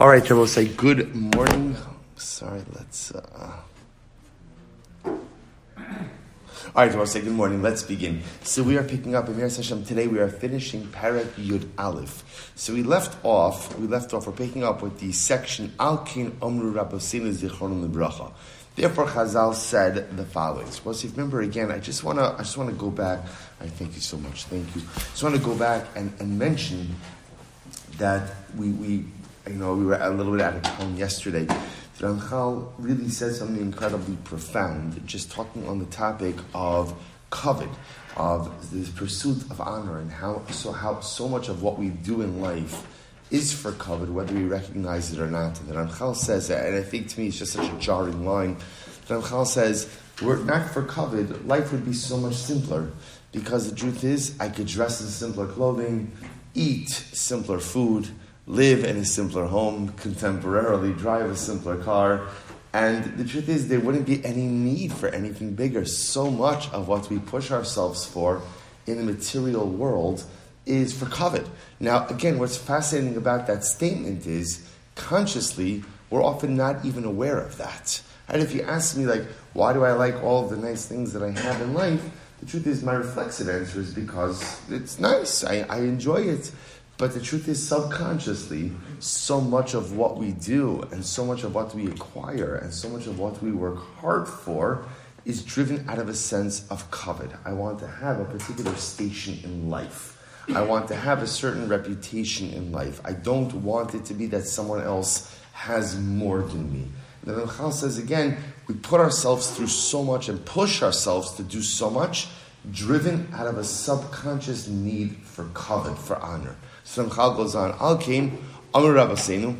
All right, we'll say good morning. Sorry, let's. Uh... All right, we'll say good morning. Let's begin. So we are picking up Amir Hashem today. We are finishing Parak Yud Aleph. So we left off. We left off. We're picking up with the section Al Kin Omru Rabbosinu Zichron Lebracha. Therefore, Chazal said the following. So, if you remember again, I just want to. I just want to go back. I thank you so much. Thank you. I just want to go back and, and mention that we, we you know, we were a little bit out of time yesterday. Ramchal really said something incredibly profound, just talking on the topic of kavod, of the pursuit of honor, and how so how so much of what we do in life is for kavod, whether we recognize it or not. And the Ramchal says that, and I think to me it's just such a jarring line. The Ramchal says, were it not for kavod, life would be so much simpler. Because the truth is, I could dress in simpler clothing, eat simpler food, live in a simpler home, contemporarily drive a simpler car. And the truth is, there wouldn't be any need for anything bigger. So much of what we push ourselves for in the material world is for kavod. Now, again, what's fascinating about that statement is consciously, we're often not even aware of that. And if you ask me, like, why do I like all the nice things that I have in life? The truth is, my reflexive answer is because it's nice. I, I enjoy it. But the truth is, subconsciously, so much of what we do and so much of what we acquire and so much of what we work hard for is driven out of a sense of kavod. I want to have a particular station in life. I want to have a certain reputation in life. I don't want it to be that someone else has more than me. And then Chal says again, we put ourselves through so much and push ourselves to do so much, driven out of a subconscious need for kavod, for honor. Simchal goes on. Al came Amr Rabbeinu,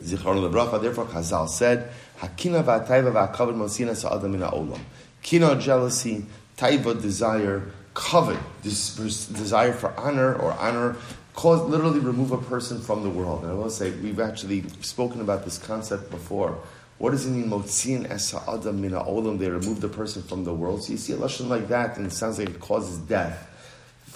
Zichron Lebracha. Therefore, Chazal said, Hakina v'atayva v'akavod mosina sa'adam min ha'olam. Kina, jealousy, taiva, desire, kavod, this desire for honor or honor, cause literally remove a person from the world. And I will say, we've actually spoken about this concept before. What does it mean, motzin es ha'adam min ha'olam? They remove the person from the world. So you see a lesson like that, and it sounds like it causes death.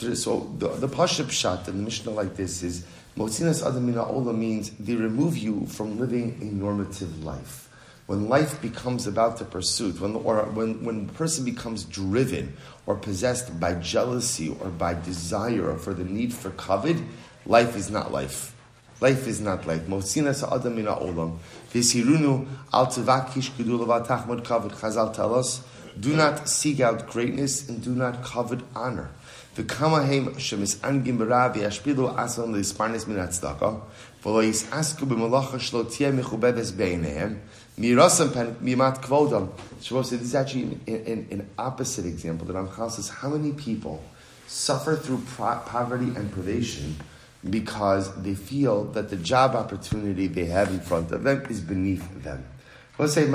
So the, the Pashup shot in the Mishnah like this is Motzinas Adamina Ola means they remove you from living a normative life. When life becomes about the pursuit, when, or when, when a person becomes driven or possessed by jealousy or by desire or for the need for kavod, life is not life. Life is not life. Motzinas Adamina Olam. Visirunu al tevakish gedulavat tachmod kavod. Chazal tell us, do not seek out greatness and do not covet honor. The kamahem shemis angim berav yashpilu ason leisparnes min atzdaka. V'lo yisasku b'malacha shlo tia mechubeves beinehem. Mirasam pen mimat kvodam. Shabbos this is actually an, opposite example that Ramchal says how many people suffer through poverty and privation because they feel that the job opportunity they have in front of them is beneath them. Let's say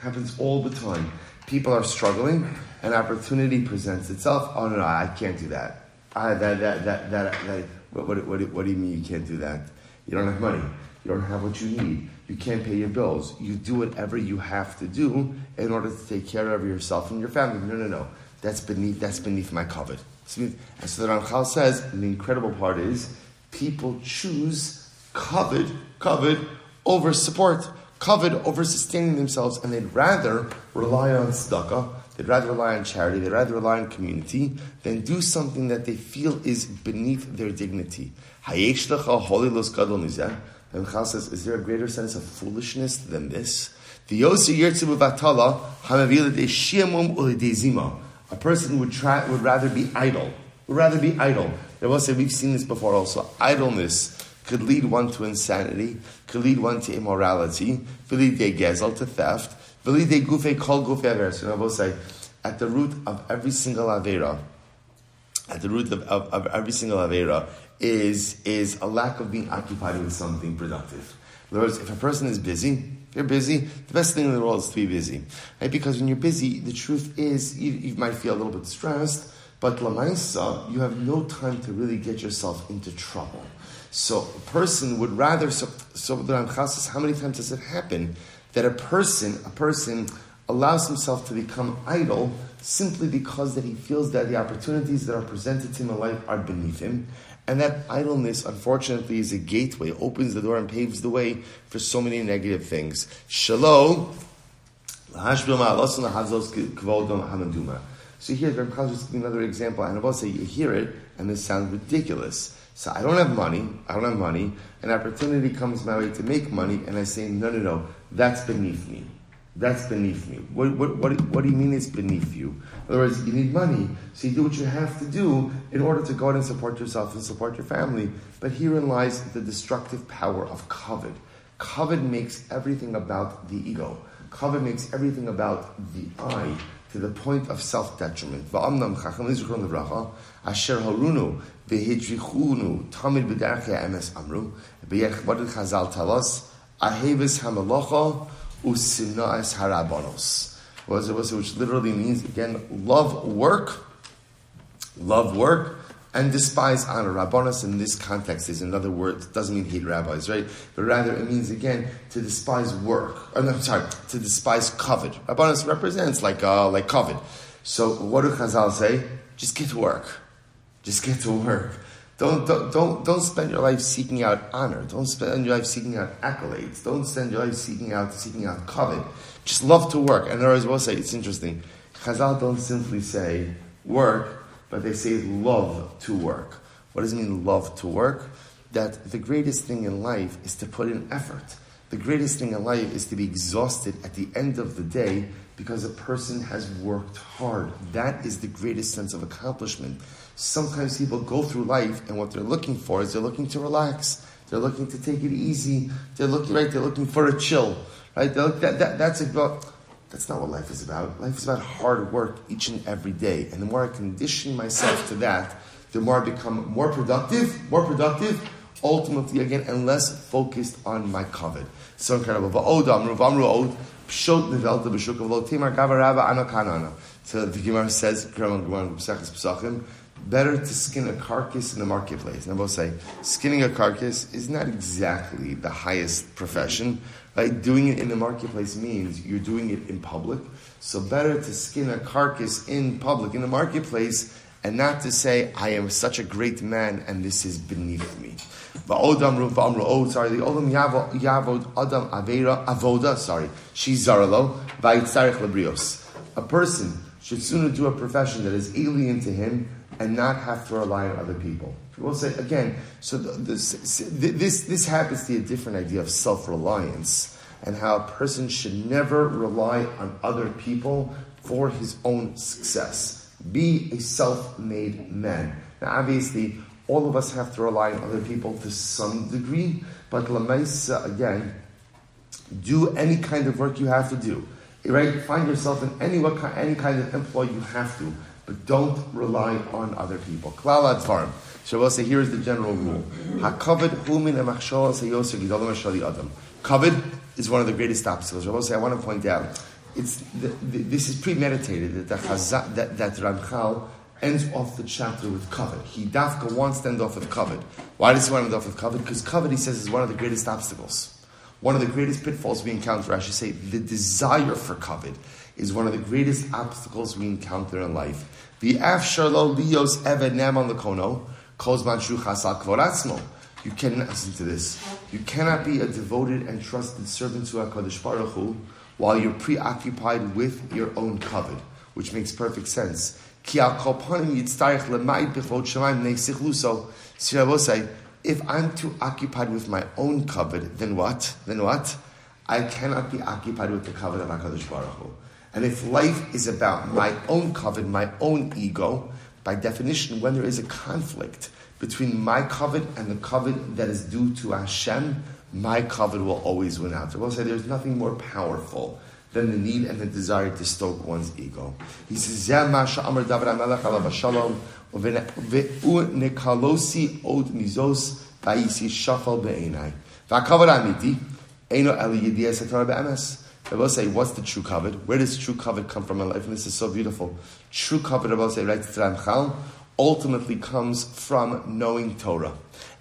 happens all the time. People are struggling an opportunity presents itself, oh no, no, I can't do that. I, that, that, that, that, that what, what, what, what do you mean you can't do that? You don't have money. You don't have what you need. You can't pay your bills. You do whatever you have to do in order to take care of yourself and your family. No, no, no. That's beneath, that's beneath my kavod. And so the Ramchal says, and the incredible part is, people choose kavod, kavod over support, kavod over sustaining themselves, and they'd rather rely on tzedakah They'd rather rely on charity, they'd rather rely on community than do something that they feel is beneath their dignity. And Chal says, is there a greater sense of foolishness than this? The. A person would try would rather be idle. Would rather be idle. They will say we've seen this before also. Idleness could lead one to insanity, could lead one to immorality, could lead to gezel, to theft, V'lidei gufe kol gufe averis. And I will say, at the root of every single avera, at the root of, of, of, every single avera is, is a lack of being occupied with something productive. In other words, if a person is busy, if you're busy, the best thing in the world is to be busy. Right? Because when you're busy, the truth is, you, you might feel a little bit stressed, but lamaisa, you have no time to really get yourself into trouble. So a person would rather, so, so how many times does it happen that a person, a person allows himself to become idle simply because that he feels that the opportunities that are presented to him in life are beneath him. And that idleness, unfortunately, is a gateway, opens the door and paves the way for so many negative things. Shalom. So here, Reb give me another example, and say you hear it, and this sounds ridiculous. So I don't have money, I don't have money, an opportunity comes my way to make money, and I say, no, no, no, that's beneath me. That's beneath me. What, what, what, what do you mean it's beneath you? In other words, you need money, so you do what you have to do in order to go out and support yourself and support your family. But herein lies the destructive power of covet. Kavod makes everything about the ego. Kavod makes everything about the I to the point of b'derche emes amru b'yechvadid chazal talos ahevis hamalacha usina'es harabanos. Which literally means, again, love work, love work, and despise honor. Rabbanos in this context is another word. It doesn't mean hate rabbis, right? But rather it means again to despise work. Oh, I'm sorry, to despise kavod. Rabbanos represents like uh, like kavod. So what do Chazal say? Just get to work. Just get to work. Don't, don't, don't, don't spend your life seeking out honor. Don't spend your life seeking out accolades. Don't spend your life seeking out seeking out kavod. Just love to work. And I will say, it's interesting. Chazal don't simply say work, but they say love to work. What does it mean, love to work? That the greatest thing in life is to put in effort. The greatest thing in life is to be exhausted at the end of the day because a person has worked hard. That is the greatest sense of accomplishment. Sometimes people go through life and what they're looking for is they're looking to relax. They're looking to take it easy. They're looking right. They're looking for a chill. Right. Look, that, that, that's about. That's not what life is about. Life is about hard work each and every day. And the more I condition myself to that, the more I become more productive. More productive. Ultimately, again, and less focused on my kavod. So incredible. So the Gemara says, better to skin a carcass in the marketplace. And I will say, skinning a carcass is not exactly the highest profession. Right? Doing it in the marketplace means you're doing it in public. So better to skin a carcass in public, in the marketplace, and not to say, I am such a great man and this is beneath me. Oh, sorry, the Olam Yavod Adam Avera Avoda, sorry, she's Zaralo, Vaitzarech Labrios. A person should sooner do a profession that is alien to him and not have to rely on other people. We'll say again. So this this this happens to be a different idea of self reliance and how a person should never rely on other people for his own success. Be a self made man. Now, obviously, all of us have to rely on other people to some degree, but lamaisa again, do any kind of work you have to do. Right? Find yourself in any what, any kind of employ you have to but don't rely on other people. Klal advarim. So we'll say here is the general rule. Hakavod humin adam. Kavod is one of the greatest obstacles. I will say I want to point out it's the, the, this is premeditated that the Chazal, that, that Ramchal ends off the chapter with kavod. He dafka wants to end off with kavod. Why does he want to end off with kavod? Because kavod, he says, is one of the greatest obstacles. One of the greatest pitfalls we encounter, I should say, the desire for kavod is one of the greatest obstacles we encounter in life. The afshalo lios eved naman lekono kozman shu chasal kvoratzmo. You cannot listen to this. You cannot be a devoted and trusted servant to Hakadosh Baruch Hu while you're preoccupied with your own kavod, which makes perfect sense. Ki al lemaid shemaim neisichluso. So I will say, if I'm too occupied with my own kavod, then what? Then what? I cannot be occupied with the kavod of Hakadosh Baruch Hu. And if life is about my own kavod, my own ego, by definition, when there is a conflict between my kavod and the kavod that is due to Hashem, my kavod will always win out. I will say there's nothing more powerful than the need and the desire to stoke one's ego. He says, Amar David Amelech alav shalom, nekalosi od mizos, shafal be'enai. V'akavod amiti, eli yidiyah be'emes. I will say, what's the true kavod? Where does true kavod come from in life? And this is so beautiful. True kavod, I will say, right, Ramchal, ultimately comes from knowing Torah.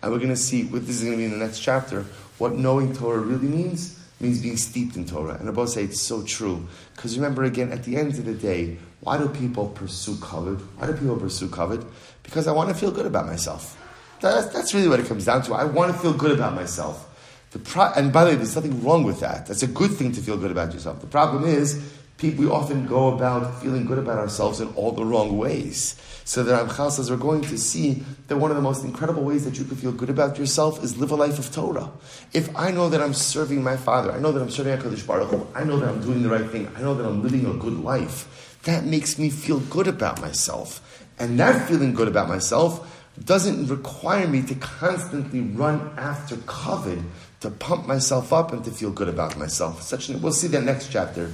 And we're going to see, what this is going to be in the next chapter, what knowing Torah really means. Means being steeped in Torah. And I will say it's so true. Because remember, again, at the end of the day, why do people pursue kavod? Why do people pursue kavod? Because I want to feel good about myself. That's, that's really what it comes down to. I want to feel good about myself. Pro- and by the way, there's nothing wrong with that. That's a good thing to feel good about yourself. The problem is, people, we often go about feeling good about ourselves in all the wrong ways. So the Ramchal says we're going to see that one of the most incredible ways that you can feel good about yourself is live a life of Torah. If I know that I'm serving my Father, I know that I'm serving HaKadosh Baruch Hu, I know that I'm doing the right thing, I know that I'm living a good life, that makes me feel good about myself. And that feeling good about myself doesn't require me to constantly run after kavod to pump myself up and to feel good about myself. Such we'll see that next chapter.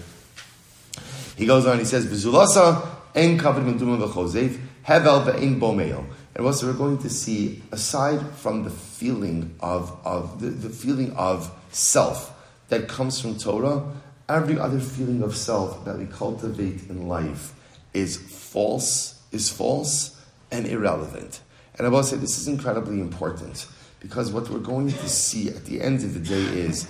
He goes on. He says, "V'zulasa en v'chozev hevel ve'en bomeo." And also, we're going to see, aside from the feeling of, of the, the feeling of self that comes from Torah, every other feeling of self that we cultivate in life is false, is false and irrelevant. And I will say this is incredibly important because what we're going to see at the end of the day is,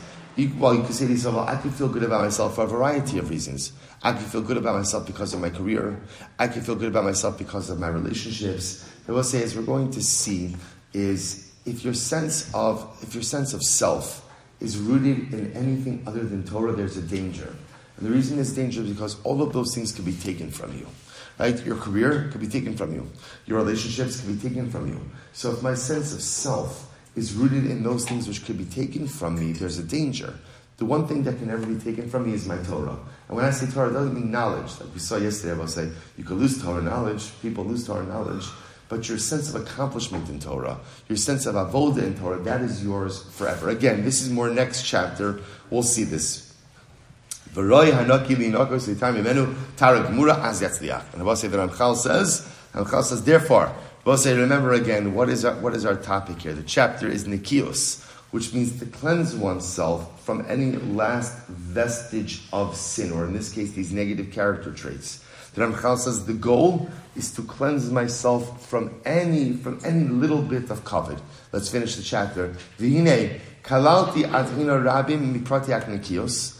well, you could say to yourself, well, I could feel good about myself for a variety of reasons. I could feel good about myself because of my career. I could feel good about myself because of my relationships. I will say, as we're going to see, is if your sense of if your sense of self is rooted in anything other than Torah, there's a danger. And the reason it's danger is because all of those things can be taken from you. Right? Your career could be taken from you. Your relationships could be taken from you. So if my sense of self is rooted in those things which could be taken from me, there's a danger. The one thing that can never be taken from me is my Torah. And when I say Torah, it doesn't mean knowledge. Like we saw yesterday, I will say, you could lose Torah knowledge, people lose Torah knowledge, but your sense of accomplishment in Torah, your sense of avoda in Torah, that is yours forever. Again, this is more next chapter. We'll see this. And will say that Ramchal says, Ramchal says, therefore, We'll say, remember again, what is our, what is our topic here? The chapter is Nikios, which means to cleanse oneself from any last vestige of sin, or in this case, these negative character traits. The Ramchal says the goal is to cleanse myself from any from any little bit of kavod. Let's finish the chapter. Kalalti rabim mipratiak nikios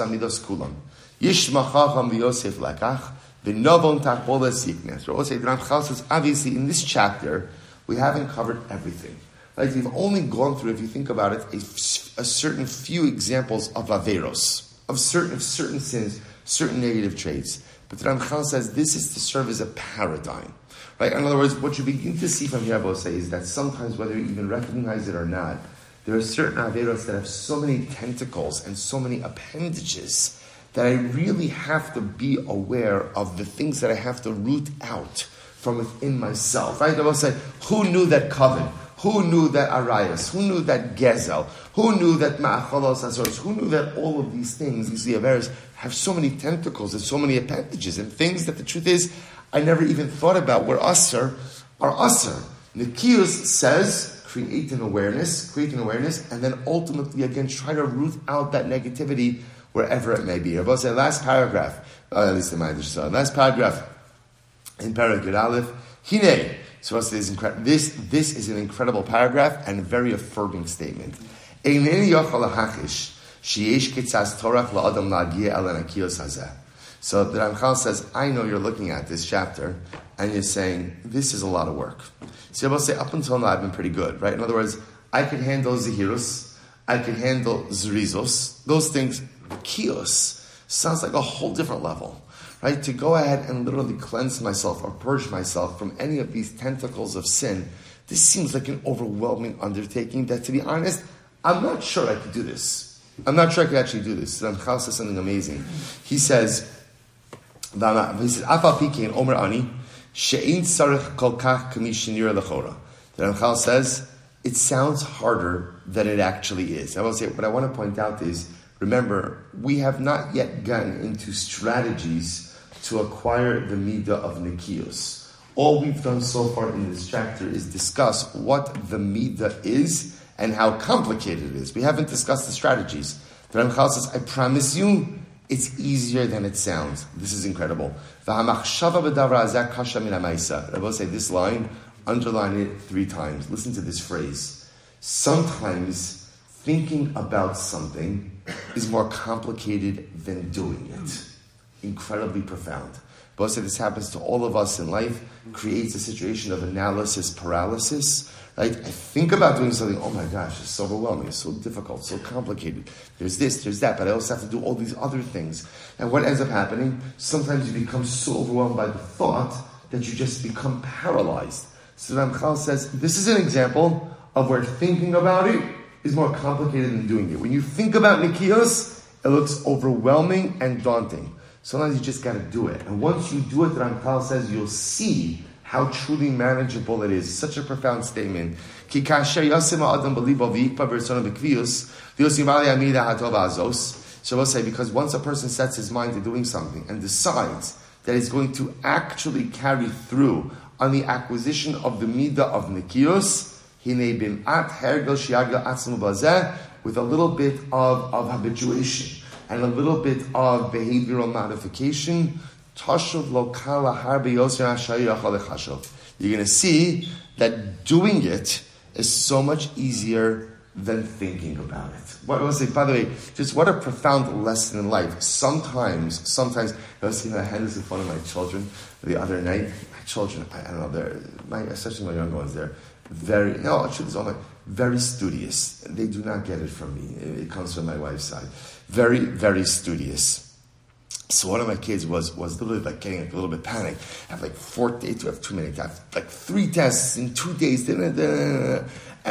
amidos kulam v'yosef the novel tachbola sickness. Or also, Ram says, obviously, in this chapter, we haven't covered everything. Right? We've only gone through, if you think about it, a, a certain few examples of averos, of certain, of certain sins, certain negative traits. But Ram Ramchal says this is to serve as a paradigm. Right? In other words, what you begin to see from here, I say, is that sometimes, whether you even recognize it or not, there are certain averos that have so many tentacles and so many appendages that I really have to be aware of the things that I have to root out from within myself. Right? I will say, who knew that kavod? Who knew that Arias? Who knew that Gezel? Who knew that Ma'acholos Azoros? Who knew that all of these things, these Averos, have so many tentacles and so many appendages and things that the truth is, I never even thought about were usher, are usher. Nikius says, create an awareness, create an awareness, and then ultimately again try to root out that negativity wherever it may be. Rabbi say last paragraph, uh, at least in my last paragraph in paragraph Aleph, Hine. So this, this, this is an incredible paragraph and a very affirming statement. So the Ramchal says, I know you're looking at this chapter and you're saying, this is a lot of work. So to say, up until now, I've been pretty good, right? In other words, I could handle Zahirus, I could handle Zerizos, those things, Kios, sounds like a whole different level, right? To go ahead and literally cleanse myself or purge myself from any of these tentacles of sin, this seems like an overwhelming undertaking that, to be honest, I'm not sure I could do this. I'm not sure I could actually do this. Ramchal says something amazing. He says, he says, Afal Piki Omer Ani, She'in sarich kol kach kamishinir lechora. The Ramchal says it sounds harder than it actually is. I will say what I want to point out is remember we have not yet gone into strategies to acquire the midah of nikios. All we've done so far in this chapter is discuss what the midah is and how complicated it is. We haven't discussed the strategies. The Ramchal says, I promise you, it's easier than it sounds. This is incredible. I will say this line, underline it three times. Listen to this phrase. Sometimes thinking about something is more complicated than doing it. Incredibly profound. Both say this happens to all of us in life, creates a situation of analysis paralysis. Right? I think about doing something, oh my gosh, it's so overwhelming, it's so difficult, so complicated. There's this, there's that, but I also have to do all these other things. And what ends up happening, sometimes you become so overwhelmed by the thought that you just become paralyzed. So Ramchal says, this is an example of where thinking about it is more complicated than doing it. When you think about Nikios, it looks overwhelming and daunting. Sometimes you just got to do it. And once you do it, Ramchal says, you'll see how truly manageable it is. Such a profound statement. Say, because once a person sets his mind to doing something and decides that he's going to actually carry through on the acquisition of the midah of Nikios, with a little bit of, of habituation and a little bit of behavioral modification, you're going to see that doing it is so much easier than thinking about it. What was say, by the way, just what a profound lesson in life. Sometimes, sometimes, I was seeing, I had this in front of my children the other night. My children, I, I don't know, they're, my, especially my young ones, they're very, no, actually, it's all very studious. They do not get it from me. It comes from my wife's side. Very, very studious. So one of my kids was was literally like getting like a little bit panicked. I have like four days to have too many. I have like three tests in two days. And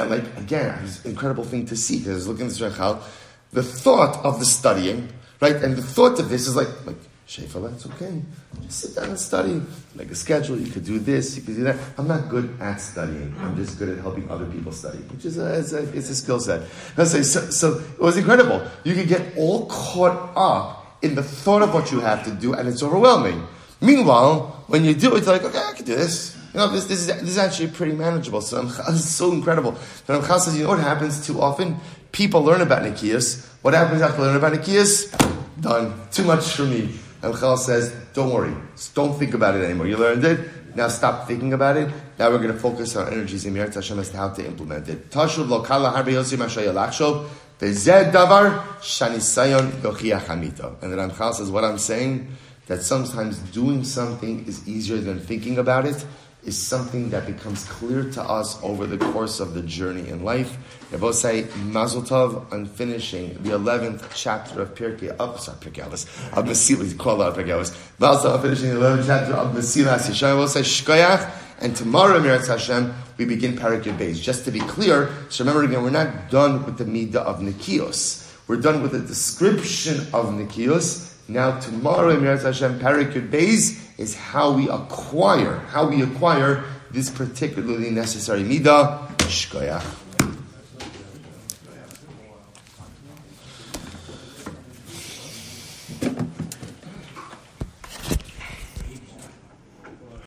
like again, it was an incredible thing to see because I was looking at this. The thought of the studying, right, and the thought of this is like like Shefa, that's okay. Just sit down and study. Make a schedule. You could do this. You could do that. I'm not good at studying. I'm just good at helping other people study, which is a, it's a, it's a skill set. so, so it was incredible. You could get all caught up in the thought of what you have to do, and it's overwhelming. Meanwhile, when you do it, it's like, okay, I can do this. You know, this, this, is, this is actually pretty manageable. So it's so incredible. So Ramchal says, you know what happens too often? People learn about Nikias. What happens after learning about Nikias? Done. Too much for me. And Chal says, don't worry. don't think about it anymore. You learned it. Now stop thinking about it. Now we're going to focus our energies in Meretz Hashem as to how to implement it. Tashud lo kala harbe yosim davar shanisayon hamito. And the Ramchal says, what I'm saying, that sometimes doing something is easier than thinking about it, is something that becomes clear to us over the course of the journey in life. say Mazel Tov on finishing the 11th chapter of Pirkei Avos, sorry, Pirkei Avos, of Mesilas, call out Pirkei Avos. Mazel Tov finishing the 11th chapter of Mesilas Yesharim. both say Shkoyach, and tomorrow, Meretz Hashem, we begin Parakir Beis. Just to be clear, so remember again, we're not done with the Midah of Nikios. We're done with the description of Nikios. Now, tomorrow, Meretz Hashem, Parakir Beis is how we acquire, how we acquire this particularly necessary Midah, Shkoyach.